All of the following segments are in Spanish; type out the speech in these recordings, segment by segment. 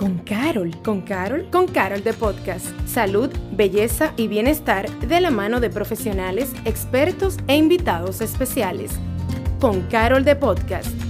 con Carol. ¿Con Carol? Con Carol de Podcast. Salud, belleza y bienestar de la mano de profesionales, expertos e invitados especiales. Con Carol de Podcast.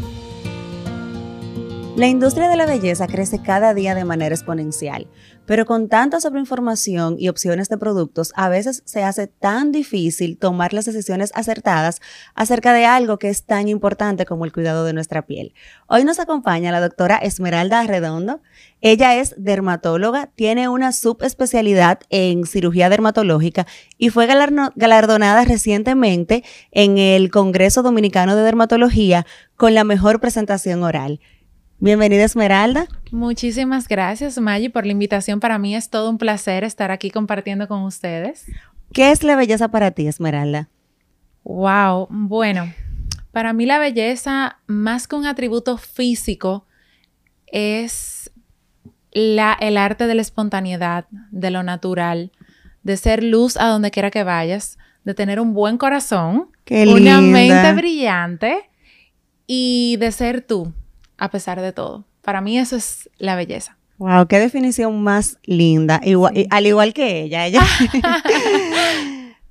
La industria de la belleza crece cada día de manera exponencial, pero con tanta sobreinformación y opciones de productos, a veces se hace tan difícil tomar las decisiones acertadas acerca de algo que es tan importante como el cuidado de nuestra piel. Hoy nos acompaña la doctora Esmeralda Redondo. Ella es dermatóloga, tiene una subespecialidad en cirugía dermatológica y fue galardonada recientemente en el Congreso Dominicano de Dermatología con la mejor presentación oral. Bienvenida Esmeralda. Muchísimas gracias Maggie por la invitación. Para mí es todo un placer estar aquí compartiendo con ustedes. ¿Qué es la belleza para ti, Esmeralda? Wow, bueno, para mí la belleza, más que un atributo físico, es la, el arte de la espontaneidad, de lo natural, de ser luz a donde quiera que vayas, de tener un buen corazón, una mente brillante y de ser tú a pesar de todo. Para mí eso es la belleza. Wow, qué definición más linda. Al igual que ella, ella.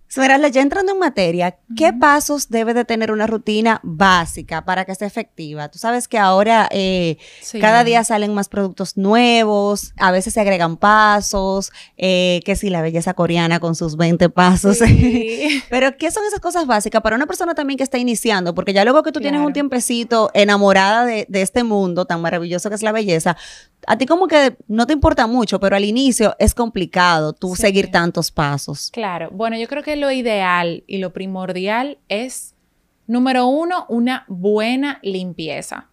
Esmeralda, ya entrando en materia, ¿qué pasos debe de tener una rutina básica para que sea efectiva? Tú sabes que ahora eh, cada día salen más productos nuevos, a veces se agregan pasos, eh, que si la belleza coreana con sus 20 pasos. Pero, ¿qué son esas cosas básicas para una persona también que está iniciando? Porque ya luego que tú tienes un tiempecito enamorada de, de este mundo tan maravilloso que es la belleza, a ti como que no te importa mucho, pero al inicio es complicado tú seguir tantos pasos. Claro, bueno, yo creo que lo ideal y lo primordial es, número uno, una buena limpieza.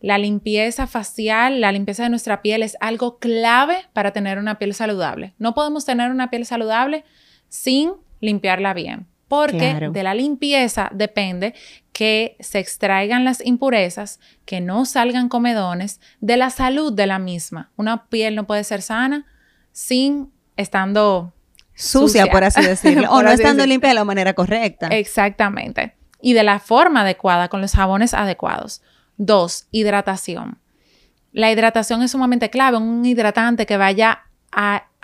La limpieza facial, la limpieza de nuestra piel es algo clave para tener una piel saludable. No podemos tener una piel saludable sin limpiarla bien porque de la limpieza depende que se extraigan las impurezas, que no salgan comedones, de la salud de la misma. Una piel no puede ser sana sin estando sucia, por así decirlo, o no estando limpia de la manera correcta. Exactamente. Y de la forma adecuada, con los jabones adecuados. Dos, hidratación. La hidratación es sumamente clave, un hidratante que vaya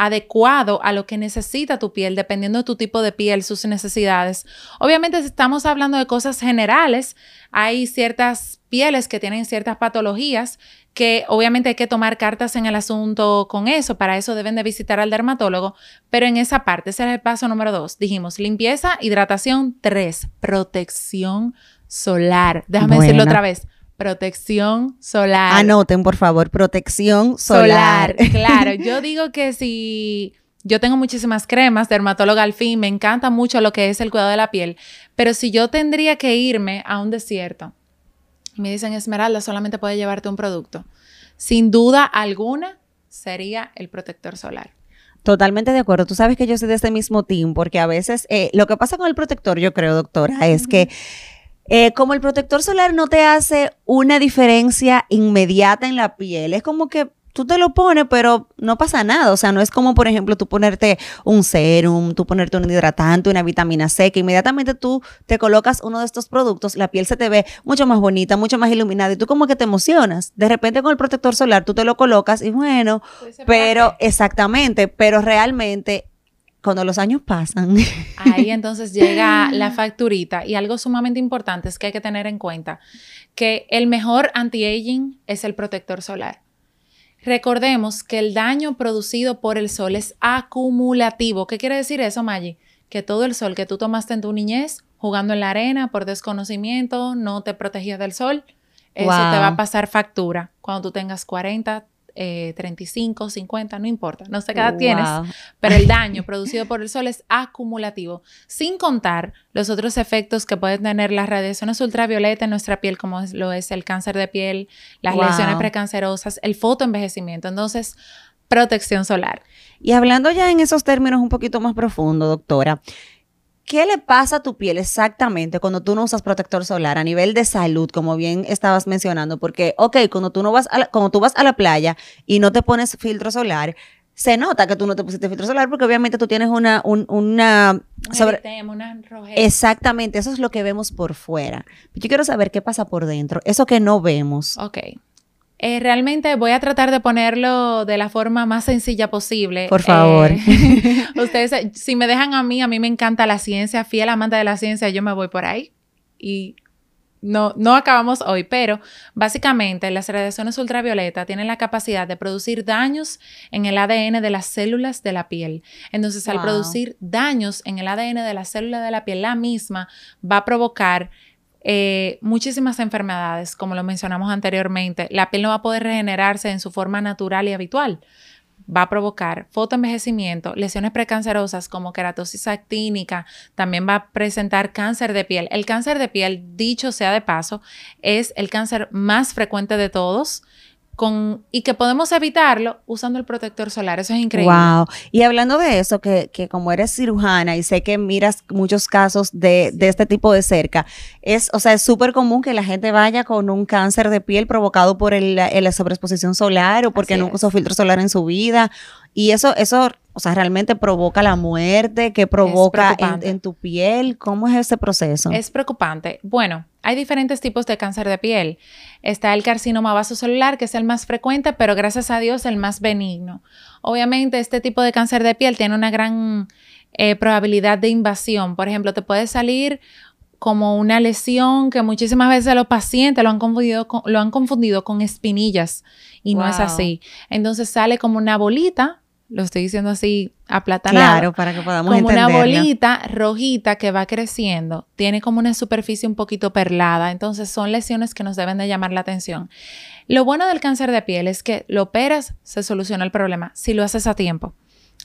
adecuado a lo que necesita tu piel, dependiendo de tu tipo de piel, sus necesidades. Obviamente, si estamos hablando de cosas generales, hay ciertas pieles que tienen ciertas patologías que obviamente hay que tomar cartas en el asunto con eso, para eso deben de visitar al dermatólogo, pero en esa parte, ese es el paso número dos. Dijimos limpieza, hidratación, tres, protección solar. Déjame decirlo otra vez protección solar. Anoten, por favor, protección solar. solar. Claro, yo digo que si yo tengo muchísimas cremas, dermatóloga al fin, me encanta mucho lo que es el cuidado de la piel, pero si yo tendría que irme a un desierto me dicen, Esmeralda, solamente puede llevarte un producto, sin duda alguna sería el protector solar. Totalmente de acuerdo. Tú sabes que yo soy de ese mismo team, porque a veces eh, lo que pasa con el protector, yo creo, doctora, es que eh, como el protector solar no te hace una diferencia inmediata en la piel, es como que tú te lo pones, pero no pasa nada. O sea, no es como, por ejemplo, tú ponerte un serum, tú ponerte un hidratante, una vitamina C, que inmediatamente tú te colocas uno de estos productos, la piel se te ve mucho más bonita, mucho más iluminada y tú como que te emocionas. De repente con el protector solar tú te lo colocas y bueno, pero exactamente, pero realmente cuando los años pasan. Ahí entonces llega la facturita y algo sumamente importante es que hay que tener en cuenta que el mejor anti-aging es el protector solar. Recordemos que el daño producido por el sol es acumulativo. ¿Qué quiere decir eso, Maggie? Que todo el sol que tú tomaste en tu niñez, jugando en la arena por desconocimiento, no te protegías del sol, eso te va a pasar factura cuando tú tengas 40, 35, eh, 50, no importa, no sé qué edad tienes, pero el daño producido por el sol es acumulativo, sin contar los otros efectos que pueden tener las radiaciones ultravioletas en nuestra piel, como lo es el cáncer de piel, las lesiones precancerosas, el fotoenvejecimiento. Entonces, protección solar. Y hablando ya en esos términos un poquito más profundo, doctora, ¿Qué le pasa a tu piel exactamente cuando tú no usas protector solar a nivel de salud, como bien estabas mencionando? Porque, ok, cuando tú, no vas a la, cuando tú vas a la playa y no te pones filtro solar, se nota que tú no te pusiste filtro solar porque obviamente tú tienes una... una sobre... una Exactamente, eso es lo que vemos por fuera. Yo quiero saber qué pasa por dentro, eso que no vemos. Ok. Eh, realmente voy a tratar de ponerlo de la forma más sencilla posible. Por favor. Eh, ustedes, si me dejan a mí, a mí me encanta la ciencia, fiel amante de la ciencia, yo me voy por ahí. Y no, no acabamos hoy, pero básicamente las radiaciones ultravioleta tienen la capacidad de producir daños en el ADN de las células de la piel. Entonces, al producir daños en el ADN de la célula de la piel, la misma va a provocar eh, muchísimas enfermedades, como lo mencionamos anteriormente. La piel no va a poder regenerarse en su forma natural y habitual va a provocar fotoenvejecimiento, lesiones precancerosas como queratosis actínica, también va a presentar cáncer de piel. El cáncer de piel, dicho sea de paso, es el cáncer más frecuente de todos y que podemos evitarlo usando el protector solar. Eso es increíble. Wow. Y hablando de eso, que, como eres cirujana y sé que miras muchos casos de, este tipo de cerca, es, o sea, es súper común que la gente vaya con un cáncer de piel provocado por la sobreexposición solar o porque no usó filtro solar en su vida. Y eso, eso o sea, realmente provoca la muerte, que provoca en, tu piel. ¿Cómo es ese proceso? Es preocupante. Bueno, hay diferentes tipos de cáncer de piel. Está el carcinoma vasocelular, que es el más frecuente, pero gracias a Dios el más benigno. Obviamente, este tipo de cáncer de piel tiene una gran eh, probabilidad de invasión. Por ejemplo, te puede salir como una lesión que muchísimas veces los pacientes lo han confundido con, lo han confundido con espinillas y no es así. Entonces sale como una bolita lo estoy diciendo así aplatanado. Claro, para que podamos Como una bolita rojita que va creciendo. Tiene como una superficie un poquito perlada. Entonces son lesiones que nos deben de llamar la atención. Lo bueno del cáncer de piel es que lo operas, se soluciona el problema, si lo haces a tiempo.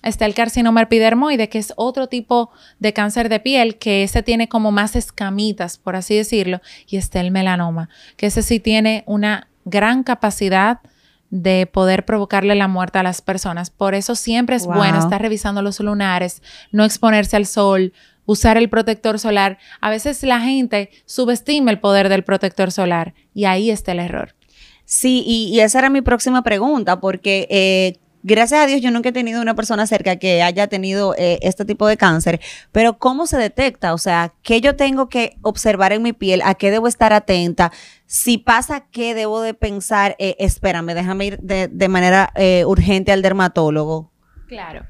Está el carcinoma epidermoide, que es otro tipo de cáncer de piel, que ese tiene como más escamitas, por así decirlo, y está el melanoma, que ese sí tiene una gran capacidad de poder provocarle la muerte a las personas. Por eso siempre es bueno estar revisando los lunares, no exponerse al sol, usar el protector solar. A veces la gente subestima el poder del protector solar y ahí está el error. Sí, y, esa era mi próxima pregunta, porque eh, gracias a Dios yo nunca he tenido una persona cerca que haya tenido eh, este tipo de cáncer, pero ¿cómo se detecta? O sea, ¿qué yo tengo que observar en mi piel? ¿A qué debo estar atenta? Si pasa, ¿qué debo de pensar? Eh, espérame, déjame ir de, manera eh, urgente al dermatólogo. Claro.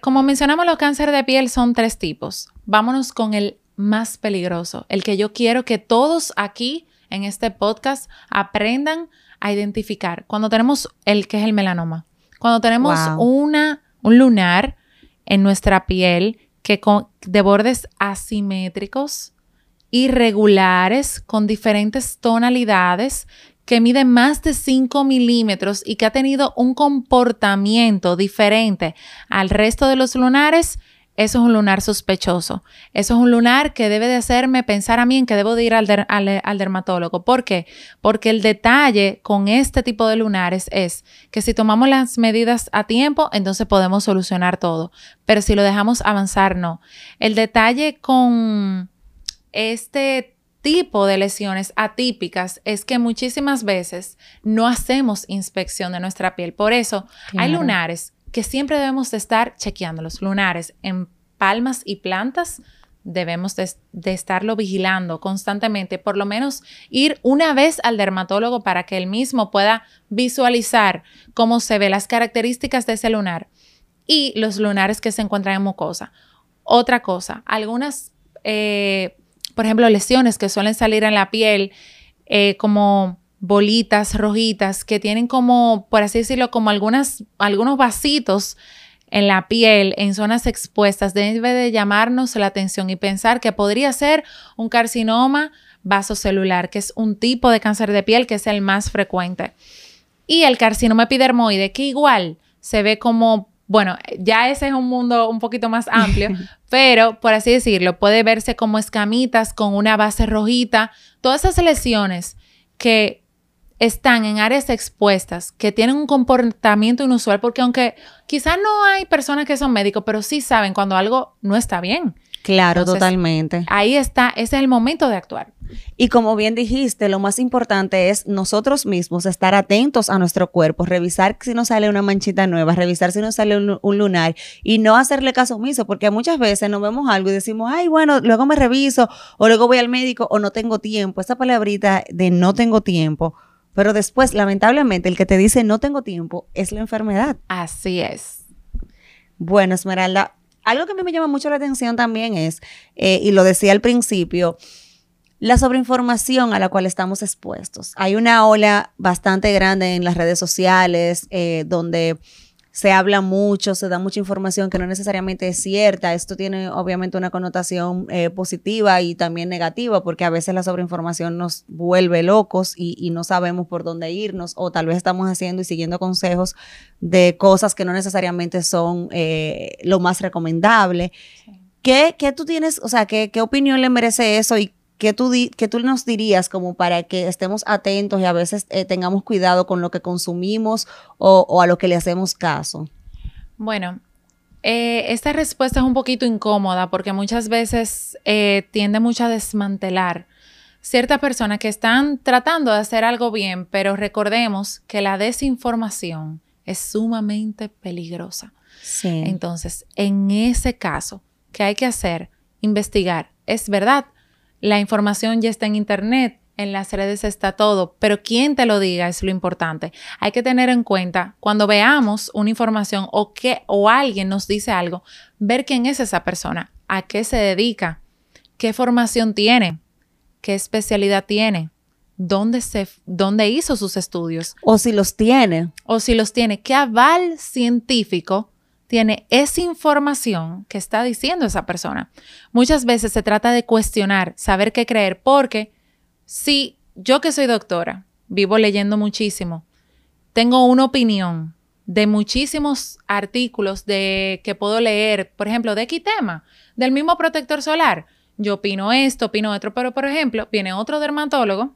Como mencionamos, los cánceres de piel son tres tipos. Vámonos con el más peligroso, el que yo quiero que todos aquí en este podcast aprendan a identificar. Cuando tenemos el que es el melanoma, cuando tenemos una, un lunar en nuestra piel que con, de bordes asimétricos, irregulares con diferentes tonalidades que mide más de 5 milímetros y que ha tenido un comportamiento diferente al resto de los lunares, eso es un lunar sospechoso. Eso es un lunar que debe de hacerme pensar a mí en que debo de ir al, al, dermatólogo. ¿Por qué? Porque el detalle con este tipo de lunares es que si tomamos las medidas a tiempo, entonces podemos solucionar todo. Pero si lo dejamos avanzar, no. El detalle con este tipo de lesiones atípicas es que muchísimas veces no hacemos inspección de nuestra piel. Por eso hay lunares que siempre debemos de estar chequeando. Los lunares en palmas y plantas debemos de, estarlo vigilando constantemente, por lo menos ir una vez al dermatólogo para que él mismo pueda visualizar cómo se ve las características de ese lunar y los lunares que se encuentran en mucosa. Otra cosa, algunas eh, por ejemplo, lesiones que suelen salir en la piel eh, como bolitas rojitas que tienen como, por así decirlo, como algunas, algunos vasitos en la piel, en zonas expuestas, debe de llamarnos la atención y pensar que podría ser un carcinoma vasocelular, que es un tipo de cáncer de piel que es el más frecuente. Y el carcinoma epidermoide, que igual se ve como bueno, ya ese es un mundo un poquito más amplio, pero por así decirlo, puede verse como escamitas con una base rojita. Todas esas lesiones que están en áreas expuestas, que tienen un comportamiento inusual, porque aunque quizás no hay personas que son médicos, pero sí saben cuando algo no está bien. Claro, totalmente. Ahí está, ese es el momento de actuar. Y como bien dijiste, lo más importante es nosotros mismos estar atentos a nuestro cuerpo, revisar si nos sale una manchita nueva, revisar si nos sale un, lunar y no hacerle caso omiso, porque muchas veces nos vemos algo y decimos, ay, bueno, luego me reviso o luego voy al médico o no tengo tiempo. Esa palabrita de no tengo tiempo Pero después, lamentablemente, el que te dice no tengo tiempo es la enfermedad. Así es. Bueno, Esmeralda, algo que a mí me llama mucho la atención también es, eh, y lo decía al principio, la sobreinformación a la cual estamos expuestos. Hay una ola bastante grande en las redes sociales eh, donde se habla mucho, se da mucha información que no necesariamente es cierta. Esto tiene obviamente una connotación eh, positiva y también negativa, porque a veces la sobreinformación nos vuelve locos y, no sabemos por dónde irnos, o tal vez estamos haciendo y siguiendo consejos de cosas que no necesariamente son eh, lo más recomendable. ¿Qué, ¿Qué, tú tienes, o sea, qué, qué opinión le merece eso y ¿Qué tú, tú nos dirías como para que estemos atentos y a veces eh, tengamos cuidado con lo que consumimos o, a lo que le hacemos caso? Bueno, eh, esta respuesta es un poquito incómoda porque muchas veces eh, tiende mucho a desmantelar ciertas personas que están tratando de hacer algo bien, pero recordemos que la desinformación es sumamente peligrosa. Sí. Entonces, en ese caso, ¿qué hay que hacer? Investigar. ¿Es verdad? La información ya está en Internet, en las redes está todo, pero quién te lo diga es lo importante. Hay que tener en cuenta cuando veamos una información o que o alguien nos dice algo, ver quién es esa persona, a qué se dedica, qué formación tiene, qué especialidad tiene, dónde se dónde hizo sus estudios. O si los tiene. O si los tiene, qué aval científico tiene esa información que está diciendo esa persona. Muchas veces se trata de cuestionar, saber qué creer, porque si yo que soy doctora, vivo leyendo muchísimo, tengo una opinión de muchísimos artículos de que puedo leer, por ejemplo, de X tema, del mismo protector solar. Yo opino esto, opino otro, pero por ejemplo, viene otro dermatólogo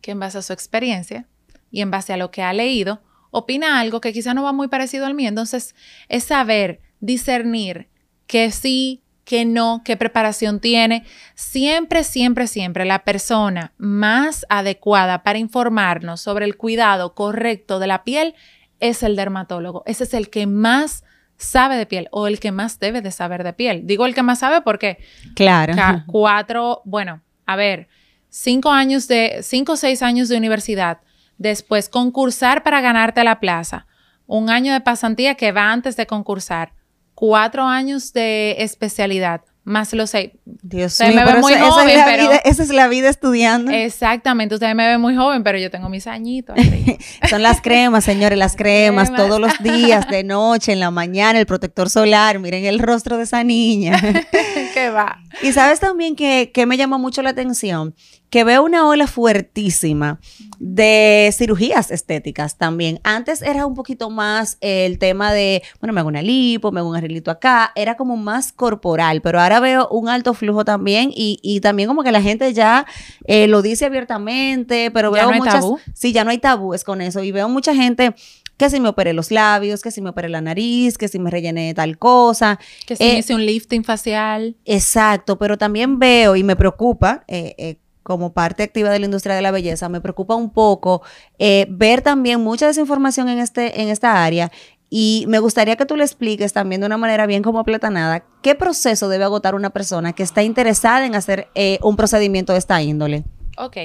que en base a su experiencia y en base a lo que ha leído, opina algo que quizá no va muy parecido al mío. Entonces, es saber discernir que sí, que no, qué preparación tiene. Siempre, siempre, siempre la persona más adecuada para informarnos sobre el cuidado correcto de la piel es el dermatólogo. Ese es el que más sabe de piel o el que más debe de saber de piel. Digo el que más sabe porque... Claro. Cuatro, bueno, a ver, cinco años de, cinco o seis años de universidad Después, concursar para ganarte la plaza. Un año de pasantía que va antes de concursar. Cuatro años de especialidad más los seis. Dios mío, me ve muy joven, esa es pero. esa es la vida estudiando. Exactamente. Usted me ve muy joven, pero yo tengo mis añitos. Son las cremas, señores, las cremas, todos los días, de noche, en la mañana, el protector solar. Miren el rostro de esa niña. ¿Qué va? Y sabes también que, que me llamó mucho la atención que veo una ola fuertísima de cirugías estéticas también. Antes era un poquito más el tema de, bueno, me hago una lipo, me hago un arreglito acá, era como más corporal, pero ahora veo un alto flujo también y, también como que la gente ya eh, lo dice abiertamente, pero veo no muchas... Tabú? Sí, ya no hay tabúes con eso y veo mucha gente que si me operé los labios, que si me operé la nariz, que si me rellené tal cosa. Que si me eh, hice un lifting facial. Exacto, pero también veo y me preocupa eh, eh como parte activa de la industria de la belleza, me preocupa un poco ver también mucha desinformación en, este, en esta área y me gustaría que tú le expliques también de una manera bien como platanada qué proceso debe agotar una persona que está interesada en hacer eh, un procedimiento de esta índole. Ok,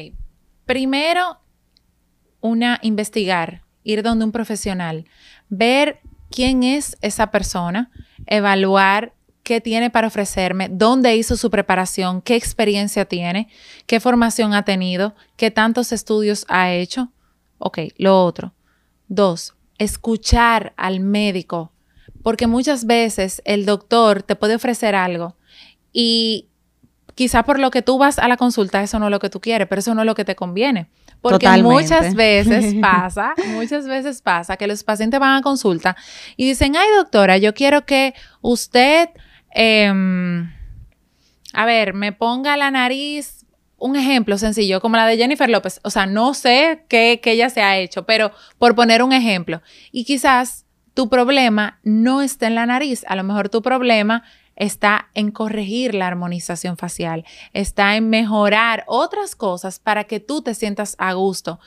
primero, una, investigar, ir donde un profesional, ver quién es esa persona, evaluar qué tiene para ofrecerme, dónde hizo su preparación, qué experiencia tiene, qué formación ha tenido, qué tantos estudios ha hecho. Ok, lo otro. Dos, escuchar al médico, porque muchas veces el doctor te puede ofrecer algo y quizá por lo que tú vas a la consulta eso no es lo que tú quieres, pero eso no es lo que te conviene. Porque muchas veces pasa, muchas veces pasa que los pacientes van a consulta y dicen, ay doctora, yo quiero que usted Em, a ver, me ponga la nariz, un ejemplo sencillo, como la de Jennifer López. O sea, no sé qué, qué ella se ha hecho, pero por poner un ejemplo. Y quizás tu problema no está en la nariz, a lo mejor tu problema está en corregir la armonización facial, está en mejorar otras cosas para que tú te sientas a gusto.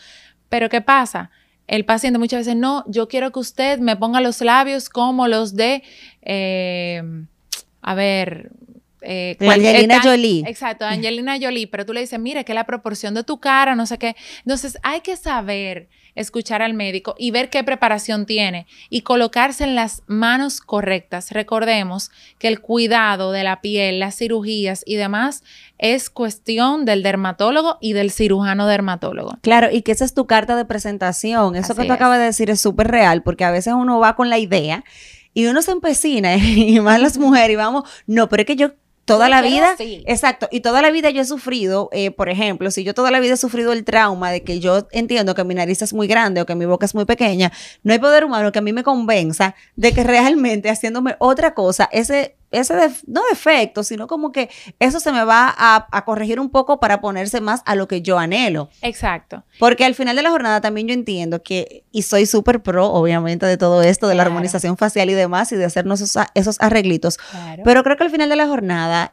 Pero ¿qué pasa? El paciente muchas veces, no, yo quiero que usted me ponga los labios como los de... Eh, a ver, eh, cual- Angelina está- Jolie. Exacto, Angelina Jolie, pero tú le dices, mire, que la proporción de tu cara, no sé qué. Entonces hay que saber escuchar al médico y ver qué preparación tiene y colocarse en las manos correctas. Recordemos que el cuidado de la piel, las cirugías y demás es cuestión del dermatólogo y del cirujano dermatólogo. Claro, y que esa es tu carta de presentación. Eso Así que tú es. acabas de decir es súper real, porque a veces uno va con la idea y uno se empecina, y más las mujeres, y vamos, no, pero es que yo toda la vida, exacto, y toda la vida yo he sufrido, eh, por ejemplo, si yo toda la vida he sufrido el trauma de que yo entiendo que mi nariz es muy grande o que mi boca es muy pequeña, no hay poder humano que a mí me convenza de que realmente haciéndome otra cosa, ese, ese def- no defecto, sino como que eso se me va a, a corregir un poco para ponerse más a lo que yo anhelo. Exacto. Porque al final de la jornada también yo entiendo que, y soy súper pro, obviamente, de todo esto, de la armonización facial y demás, y de hacernos esos, esos arreglitos. Claro. Pero creo que al final de la jornada,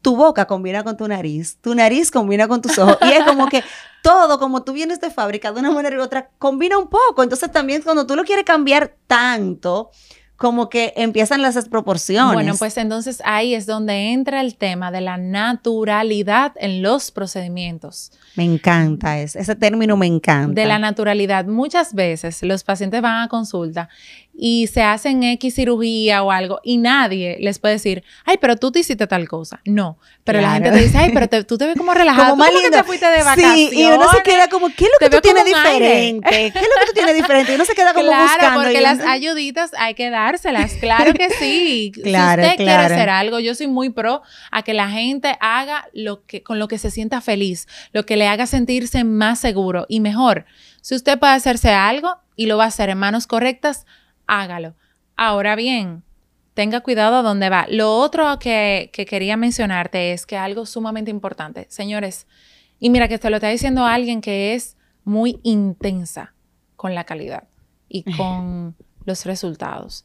tu boca combina con tu nariz, tu nariz combina con tus ojos, y es como que todo, como tú vienes de fábrica de una manera u otra, combina un poco. Entonces también cuando tú lo quieres cambiar tanto, como que empiezan las desproporciones. Bueno, pues entonces ahí es donde entra el tema de la naturalidad en los procedimientos. Me encanta ese, ese término me encanta. De la naturalidad. Muchas veces los pacientes van a consulta y se hacen X cirugía o algo y nadie les puede decir, ay, pero tú te hiciste tal cosa. No, pero la Claro. gente te dice, ay, pero te- tú te ves como relajado. como ¿Tú que te fuiste de vacaciones? Sí, y uno se queda como, ¿qué es lo que tú tienes diferente? ¿Qué es lo que tú tienes diferente? Y uno se queda como Claro, buscando. porque y las ayuditas hay que dárselas, claro que sí. Claro, si usted claro. quiere hacer algo, yo soy muy pro a que la gente haga lo que con lo que se sienta feliz, lo que le haga sentirse más seguro y mejor. Si usted puede hacerse algo y lo va a hacer en manos correctas, hágalo. Ahora bien, tenga cuidado a dónde va. Lo otro que, que quería mencionarte es que algo sumamente importante, señores, y mira que te lo está diciendo alguien que es muy intensa con la calidad y con los resultados.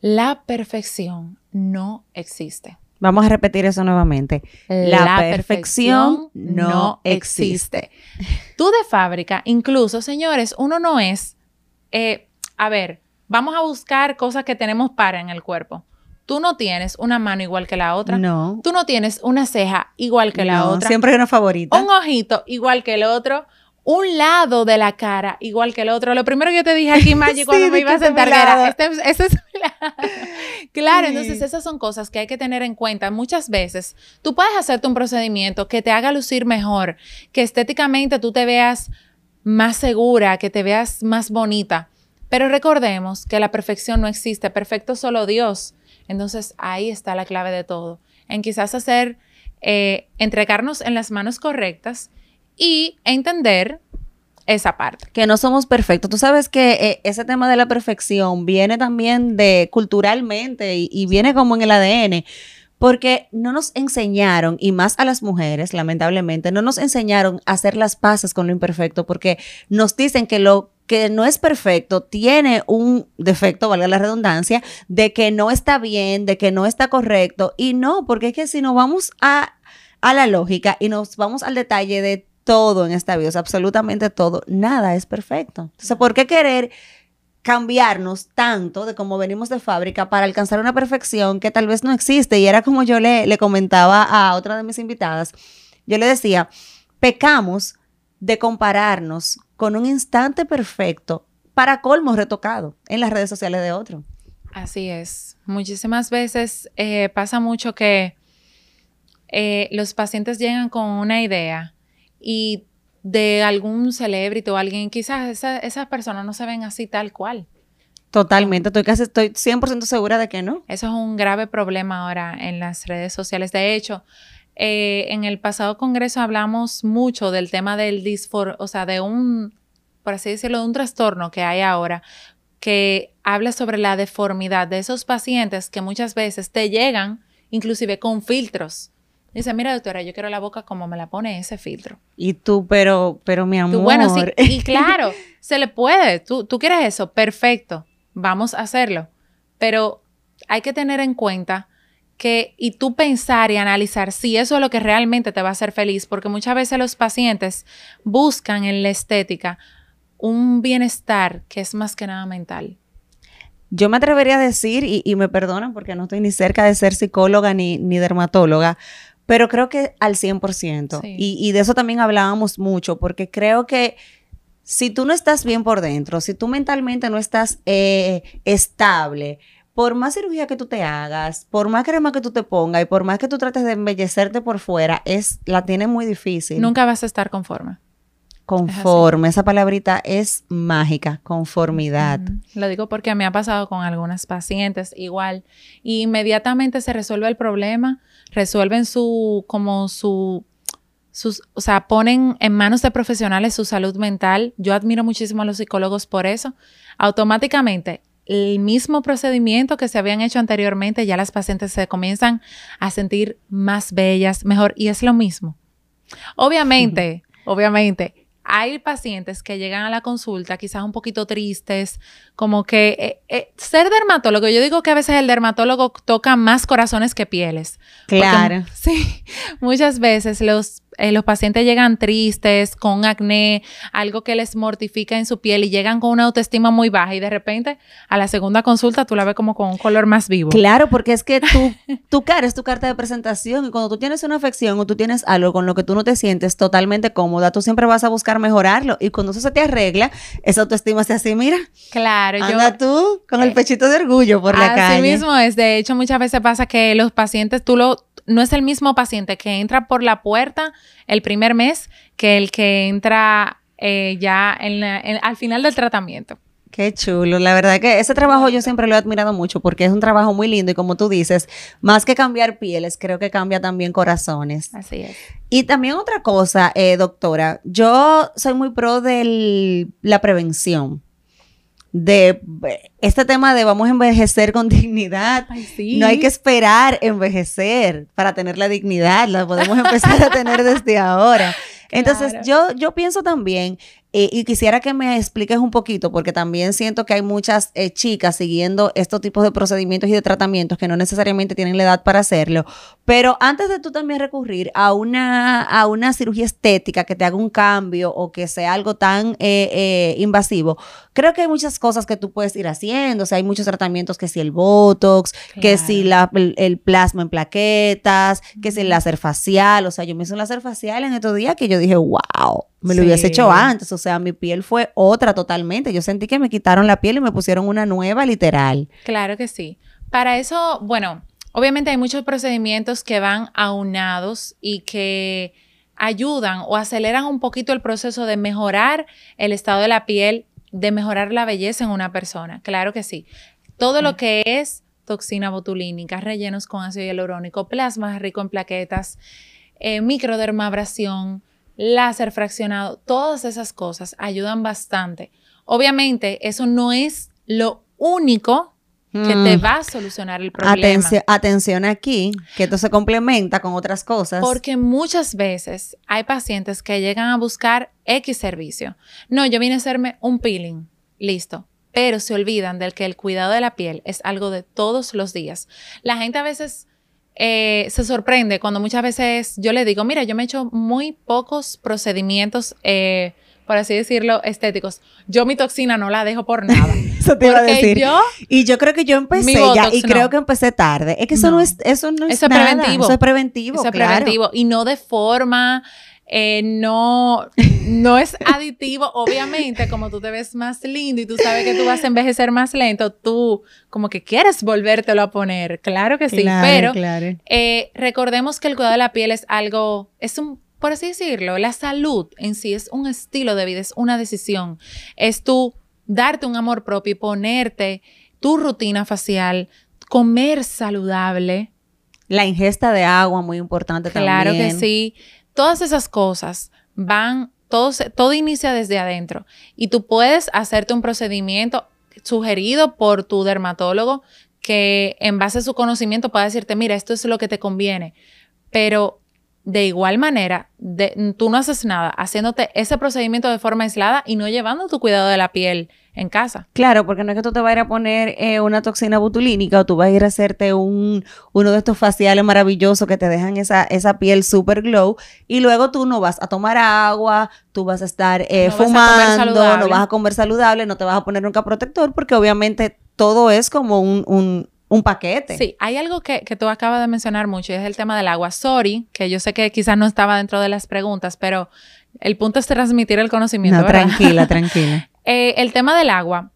La perfección no existe. Vamos a repetir eso nuevamente. La perfección no existe. Tú de fábrica, incluso, señores, uno no es, eh, a ver, vamos a buscar cosas que tenemos para en el cuerpo. Tú no tienes una mano igual que la otra. No. Tú no tienes una ceja igual que la otra. Siempre una favorita. Un ojito igual que el otro. Un lado de la cara igual que el otro. Lo primero que yo te dije aquí, Maggie, Sí, cuando me iba a sentar, era, este, es- ese es mi lado. Claro, Sí. entonces esas son cosas que hay que tener en cuenta. Muchas veces tú puedes hacerte un procedimiento que te haga lucir mejor, que estéticamente tú te veas más segura, que te veas más bonita. Pero recordemos que la perfección no existe, perfecto solo Dios. Entonces ahí está la clave de todo, en quizás hacer, eh, entregarnos en las manos correctas y entender esa parte. que no somos perfectos. Tú sabes que eh, ese tema de la perfección viene también de culturalmente y, viene como en el ADN. Porque no nos enseñaron, y más a las mujeres, lamentablemente, no nos enseñaron a hacer las paces con lo imperfecto, porque nos dicen que lo que no es perfecto tiene un defecto, valga la redundancia, de que no está bien, de que no está correcto. Y no, porque es que si nos vamos a, a la lógica y nos vamos al detalle de todo en esta vida, absolutamente todo, nada es perfecto. Entonces, ¿por qué querer cambiarnos tanto de cómo venimos de fábrica para alcanzar una perfección que tal vez no existe? Y era como yo le, le comentaba a otra de mis invitadas, yo le decía, pecamos de compararnos con un instante perfecto para colmo retocado en las redes sociales de otro. Así es. Muchísimas veces eh, pasa mucho que eh, los pacientes llegan con una idea y de algún celebrity o alguien, quizás esa- esas personas no se ven así tal cual. Totalmente, estoy casi, estoy 100% segura de que no. Eso es un grave problema ahora en las redes sociales. De hecho, eh, en el pasado congreso hablamos mucho del tema del disfor, o sea, de un, por así decirlo, de un trastorno que hay ahora que habla sobre la deformidad de esos pacientes que muchas veces te llegan inclusive con filtros. Dice, mira doctora, yo quiero la boca como me la pone ese filtro. Y tú, pero, pero mi amor. Tú, bueno, sí, y claro, se le puede. Tú, tú quieres eso, perfecto, vamos a hacerlo. Pero hay que tener en cuenta que, y tú pensar y analizar si eso es lo que realmente te va a hacer feliz, porque muchas veces los pacientes buscan en la estética un bienestar que es más que nada mental. yo me atrevería a decir, y, me perdonan porque no estoy ni cerca de ser psicóloga ni, ni dermatóloga, pero creo que al 100%. Y, y de eso también hablábamos mucho, porque creo que si tú no estás bien por dentro, si tú mentalmente no estás eh, estable, por más cirugía que tú te hagas, por más crema que tú te pongas y por más que tú trates de embellecerte por fuera, es la tiene muy difícil. Nunca vas a estar conforme. Conforme, esa palabrita es mágica, conformidad. Lo digo porque me ha pasado con algunas pacientes igual. Y inmediatamente se resuelve el problema, resuelven su, como su, sus, o sea, ponen en manos de profesionales su salud mental. Yo admiro muchísimo a los psicólogos por eso. Automáticamente, el mismo procedimiento que se habían hecho anteriormente, ya las pacientes se comienzan a sentir más bellas, mejor, y es lo mismo. Obviamente, obviamente, hay pacientes que llegan a la consulta quizás un poquito tristes, como que eh, eh, ser dermatólogo, yo digo que a veces el dermatólogo toca más corazones que pieles. Claro. sí, muchas veces los eh, los pacientes llegan tristes, con acné, algo que les mortifica en su piel y llegan con una autoestima muy baja y de repente a la segunda consulta tú la ves como con un color más vivo. Claro, porque es que tú, tu cara es tu carta de presentación y cuando tú tienes una afección o tú tienes algo con lo que tú no te sientes totalmente cómoda, tú siempre vas a buscar mejorarlo y cuando eso se te arregla, esa autoestima se así, mira. Claro, anda tú con el eh, pechito de orgullo por la calle. Así mismo es, de hecho muchas veces pasa que los pacientes tú lo no es el mismo paciente que entra por la puerta el primer mes que el que entra eh, ya al final del tratamiento. Qué chulo. La verdad que ese trabajo yo siempre lo he admirado mucho porque es un trabajo muy lindo y como tú dices, más que cambiar pieles, creo que cambia también corazones. Así es. Y también otra cosa, eh, doctora, yo soy muy pro de la prevención de este tema de vamos a envejecer con dignidad. No hay que esperar envejecer para tener la dignidad, la podemos empezar a tener desde ahora. Entonces, yo, yo pienso también eh, y quisiera que me expliques un poquito, porque también siento que hay muchas eh, chicas siguiendo estos tipos de procedimientos y de tratamientos que no necesariamente tienen la edad para hacerlo. Pero antes de tú también recurrir a una, a una cirugía estética que te haga un cambio o que sea algo tan eh, invasivo, creo que hay muchas cosas que tú puedes ir haciendo. O sea, hay muchos tratamientos que si el Botox, que si la, el, plasma en plaquetas, que si el láser facial. O sea, yo me hice un láser facial en estos días que yo dije, wow me lo hubiese hecho antes. O sea, mi piel fue otra totalmente. Yo sentí que me quitaron la piel y me pusieron una nueva literal. Claro que sí. Para eso, bueno, obviamente hay muchos procedimientos que van aunados y que ayudan o aceleran un poquito el proceso de mejorar el estado de la piel, de mejorar la belleza en una persona. Claro que sí. Todo lo que es toxina botulínica, rellenos con ácido hialurónico, plasma rico en plaquetas, eh, microdermabrasión, láser fraccionado, todas esas cosas ayudan bastante. Obviamente, eso no es lo único que te mm. va a solucionar el problema. Atención, aquí, que esto se complementa con otras cosas. Porque muchas veces hay pacientes que llegan a buscar X servicio. No, yo vine a hacerme un peeling, listo. Pero se olvidan del que el cuidado de la piel es algo de todos los días. La gente a veces eh, se sorprende cuando muchas veces yo le digo, mira, yo me he hecho muy pocos procedimientos, eh, por así decirlo, estéticos. Yo mi toxina no la dejo por nada. eso te iba a decir. y yo creo que yo empecé ya y creo que empecé tarde. Es que eso no, es, eso no es, eso es preventivo. Eso es preventivo. Eso es preventivo y no de forma eh, no, no es aditivo. Obviamente, como tú te ves más lindo y tú sabes que tú vas a envejecer más lento, tú como que quieres volvértelo a poner. Claro que sí, pero eh, recordemos que el cuidado de la piel es algo, es un, por así decirlo, la salud en sí es un estilo de vida, es una decisión. Es tú darte un amor propio y ponerte tu rutina facial, comer saludable. La ingesta de agua, muy importante también. Claro que sí Todas esas cosas van, todo, todo inicia desde adentro y tú puedes hacerte un procedimiento sugerido por tu dermatólogo que en base a su conocimiento pueda decirte, mira, esto es lo que te conviene, pero de igual manera, de, tú no haces nada haciéndote ese procedimiento de forma aislada y no llevando tu cuidado de la piel en casa. Claro, porque no es que tú te vayas a poner eh, una toxina botulínica o tú vas a ir a hacerte un, uno de estos faciales maravillosos que te dejan esa, esa piel super glow y luego tú no vas a tomar agua, tú vas a estar eh, fumando, no vas a comer saludable, no te vas a poner nunca protector porque obviamente todo es como un, un un paquete. Sí, hay algo que, que, tú acabas de mencionar mucho y es el tema del agua. Sorry, que yo sé que quizás no estaba dentro de las preguntas, pero el punto es transmitir el conocimiento. No, tranquila, tranquila. Eh, el tema del agua.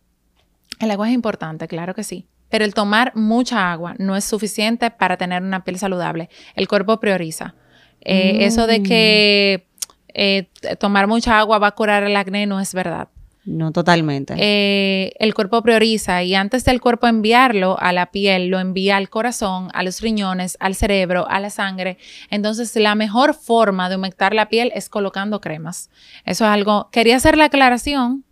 El agua es importante, claro que sí. Pero el tomar mucha agua no es suficiente para tener una piel saludable. El cuerpo prioriza. Eh, eso de que eh, tomar mucha agua va a curar el acné no es verdad. No, totalmente. el cuerpo prioriza y antes del cuerpo enviarlo a la piel, lo envía al corazón, a los riñones, al cerebro, a la sangre. Entonces, la mejor forma de humectar la piel es colocando cremas. Eso es algo. Quería hacer la aclaración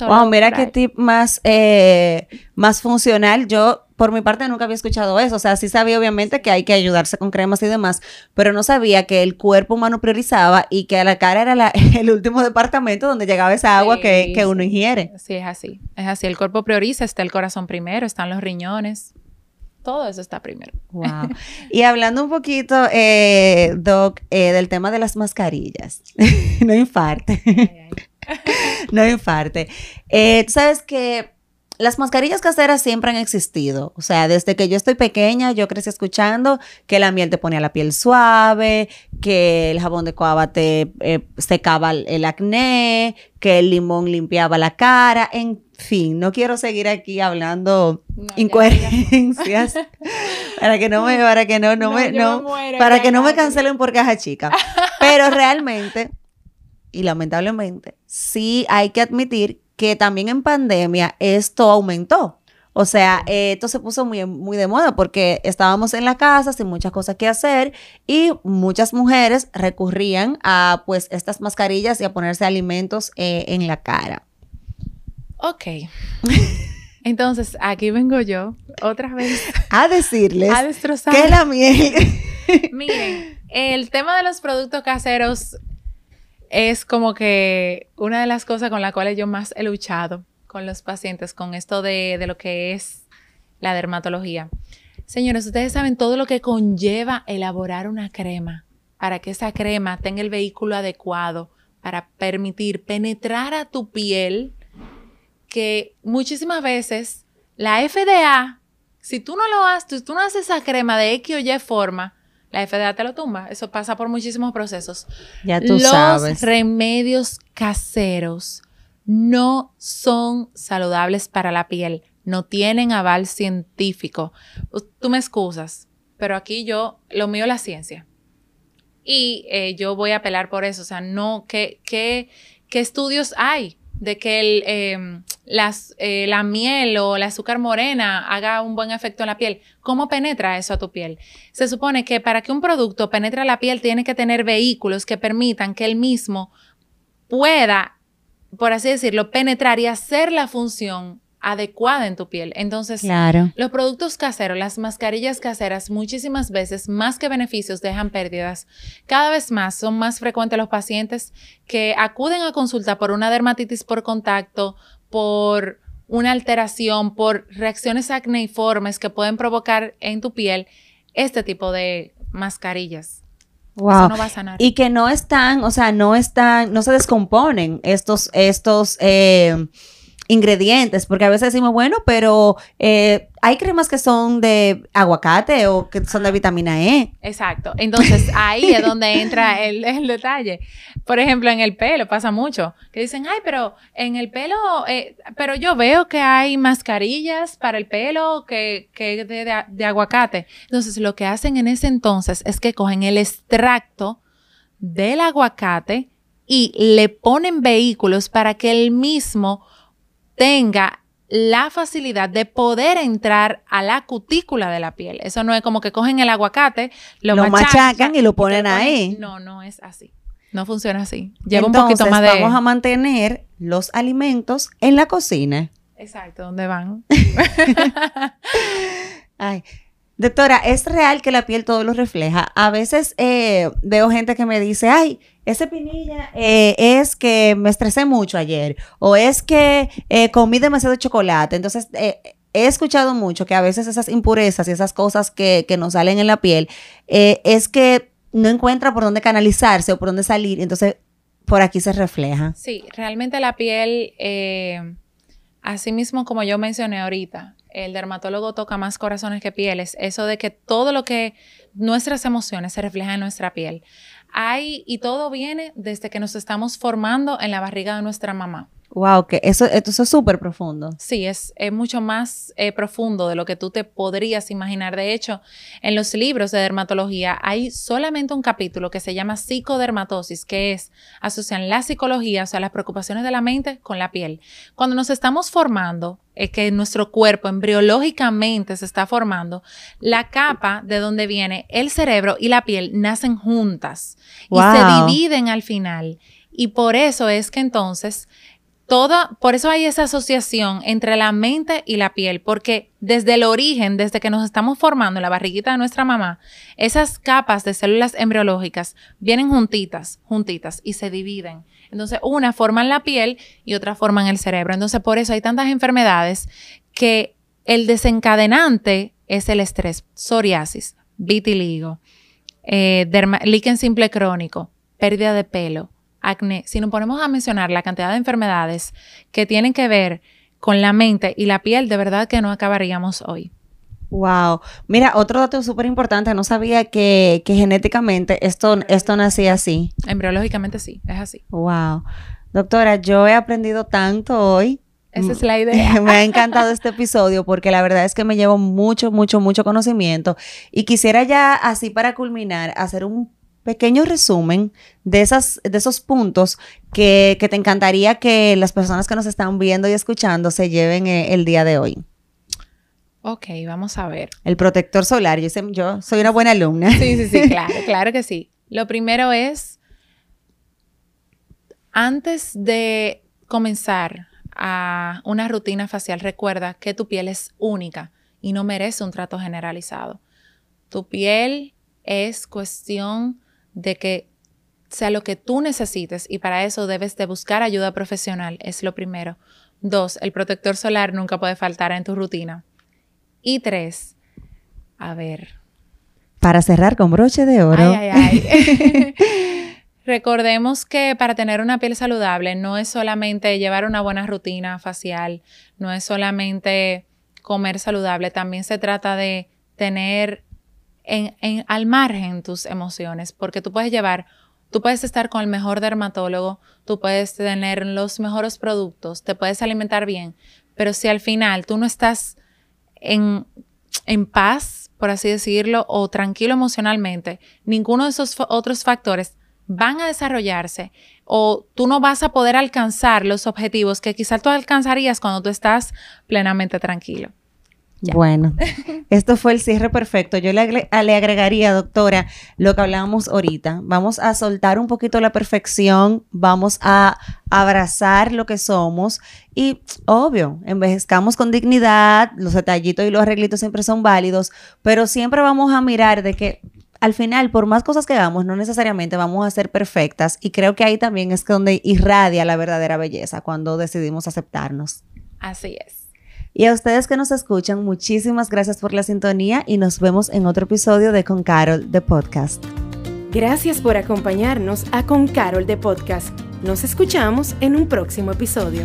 wow, mira qué tip más, eh, más funcional. Yo, por mi parte, nunca había escuchado eso. O sea, sí sabía obviamente que hay que ayudarse con cremas y demás, pero no sabía que el cuerpo humano priorizaba y que a la cara era el último departamento donde llegaba esa agua que, uno ingiere. Sí, es así. Es así. El cuerpo prioriza, está el corazón primero, están los riñones. Todo eso está primero. Wow. Y hablando un poquito, eh, Doc, eh, del tema de las mascarillas. no infarte. no infarte. Eh, sabes que las mascarillas caseras siempre han existido. O sea, desde que yo estoy pequeña, yo crecí escuchando que la miel te ponía la piel suave, que el jabón de coaba te eh, secaba el acné, que el limón limpiaba la cara. En fin, no quiero seguir aquí hablando incoherencias para que no me, para que no, no, me, no, para que no me cancelen por caja chica. Pero realmente y lamentablemente, sí hay que admitir que también en pandemia esto aumentó. O sea, esto se puso muy, muy de moda porque estábamos en la casa sin muchas cosas que hacer y muchas mujeres recurrían a pues estas mascarillas y a ponerse alimentos eh, en la cara. Ok. Entonces, aquí vengo yo otra vez a decirles a destrozar. que la miel. Miren, el tema de los productos caseros es como que una de las cosas con las cuales yo más he luchado con los pacientes, con esto de, de lo que es la dermatología. Señores, ustedes saben todo lo que conlleva elaborar una crema para que esa crema tenga el vehículo adecuado para permitir penetrar a tu piel que muchísimas veces la FDA, si tú no lo haces, tú no haces esa crema de X o Y forma, la FDA te lo tumba. Eso pasa por muchísimos procesos. Ya tú Los sabes. remedios caseros no son saludables para la piel. No tienen aval científico. Tú me excusas, pero aquí yo, lo mío es la ciencia. Y eh, yo voy a apelar por eso. O sea, no, ¿qué, qué, qué estudios hay? De que em, las, eh, la miel o el azúcar morena haga un buen efecto en la piel. ¿Cómo penetra eso a tu piel? Se supone que para que un producto penetre a la piel tiene que tener vehículos que permitan que el mismo pueda, por así decirlo, penetrar y hacer la función adecuada en tu piel. Entonces, los productos caseros, las mascarillas caseras, muchísimas veces, más que beneficios, dejan pérdidas. Cada vez más son más frecuentes los pacientes que acuden a consulta por una dermatitis por contacto, por una alteración, por reacciones acneiformes que pueden provocar en tu piel este tipo de mascarillas. Wow. Eso no va a sanar. Y que no están, o sea, no están, no se descomponen estos, estos, eh, ingredientes, porque a veces decimos, bueno, pero eh, hay cremas que son de aguacate o que son de vitamina E. Exacto. Entonces ahí es donde entra el, detalle. Por ejemplo, en el pelo pasa mucho, que dicen, ay, pero en el pelo, eh, pero yo veo que hay mascarillas para el pelo que, que de, de aguacate. Entonces lo que hacen en ese entonces es que cogen el extracto del aguacate y le ponen vehículos para que el mismo tenga la facilidad de poder entrar a la cutícula de la piel. Eso no es como que cogen el aguacate, lo, machacan, y lo ponen, ahí. No, no es así. No funciona así. Lleva un poquito más de... vamos a mantener los alimentos en la cocina. Exacto, ¿dónde van? Ay, Doctora, ¿es real que la piel todo lo refleja? A veces eh, veo gente que me dice, ay, ese pinilla eh, es que me estresé mucho ayer o es que eh, comí demasiado chocolate. Entonces, he escuchado mucho que a veces esas impurezas y esas cosas que, que nos salen en la piel es que no encuentra por dónde canalizarse o por dónde salir. Entonces, por aquí se refleja. Sí, realmente la piel, así mismo como yo mencioné ahorita, el dermatólogo toca más corazones que pieles, eso de que todo lo que nuestras emociones se reflejan en nuestra piel. Hay, y todo viene desde que nos estamos formando en la barriga de nuestra mamá. Wow, que eso, es súper profundo. Sí, es, mucho más eh, profundo de lo que tú te podrías imaginar. De hecho, en los libros de dermatología hay solamente un capítulo que se llama psicodermatosis, que es asocian la psicología, o sea, las preocupaciones de la mente con la piel. Cuando nos estamos formando, es que nuestro cuerpo embriológicamente se está formando, la capa de donde viene el cerebro y la piel nacen juntas y se dividen al final. Y por eso es que entonces por eso hay esa asociación entre la mente y la piel, porque desde el origen, desde que nos estamos formando en la barriguita de nuestra mamá, esas capas de células embriológicas vienen juntitas, juntitas y se dividen. Entonces, una forma en la piel y otra forma en el cerebro. Entonces, por eso hay tantas enfermedades que el desencadenante es el estrés, psoriasis, vitiligo, eh, líquen simple crónico, pérdida de pelo, acné, si nos ponemos a mencionar la cantidad de enfermedades que tienen que ver con la mente y la piel, de verdad que no acabaríamos hoy. Wow. Mira, otro dato súper importante, no sabía que, genéticamente esto, esto nacía así. Embriológicamente sí, es así. Wow. Doctora, yo he aprendido tanto hoy. Esa es la idea. me ha encantado este episodio porque la verdad es que me llevo mucho, mucho, mucho conocimiento y quisiera ya así para culminar hacer un pequeño resumen de, esas, de esos puntos que, te encantaría que las personas que nos están viendo y escuchando se lleven eh, el día de hoy. Ok, vamos a ver. El protector solar. Yo, yo soy una buena alumna. Sí, sí, sí, claro, claro que sí. Lo primero es, antes de comenzar a una rutina facial, recuerda que tu piel es única y no merece un trato generalizado. Tu piel es cuestión de que sea lo que tú necesites y para eso debes de buscar ayuda profesional, es lo primero. Dos, el protector solar nunca puede faltar en tu rutina. Y tres, a ver. Para cerrar con broche de oro. Ay, ay, ay. Recordemos que para tener una piel saludable no es solamente llevar una buena rutina facial, no es solamente comer saludable, también se trata de tener en, al margen tus emociones, porque tú puedes llevar, tú puedes estar con el mejor dermatólogo, tú puedes tener los mejores productos, te puedes alimentar bien, pero si al final tú no estás en, en paz, por así decirlo, o tranquilo emocionalmente, ninguno de esos otros factores van a desarrollarse o tú no vas a poder alcanzar los objetivos que quizás tú alcanzarías cuando tú estás plenamente tranquilo. Bueno, esto fue el cierre perfecto. Yo le, agregaría, doctora, lo que hablábamos ahorita. Vamos a soltar un poquito la perfección, vamos a abrazar lo que somos y, obvio, envejezcamos con dignidad, los detallitos y los arreglitos siempre son válidos, pero siempre vamos a mirar de que al final, por más cosas que hagamos, no necesariamente vamos a ser perfectas y creo que ahí también es donde irradia la verdadera belleza, cuando decidimos aceptarnos. Así es. Y a ustedes que nos escuchan, muchísimas gracias por la sintonía y nos vemos en otro episodio de Con Carol de Podcast. Gracias por acompañarnos a Con Carol de Podcast. Nos escuchamos en un próximo episodio.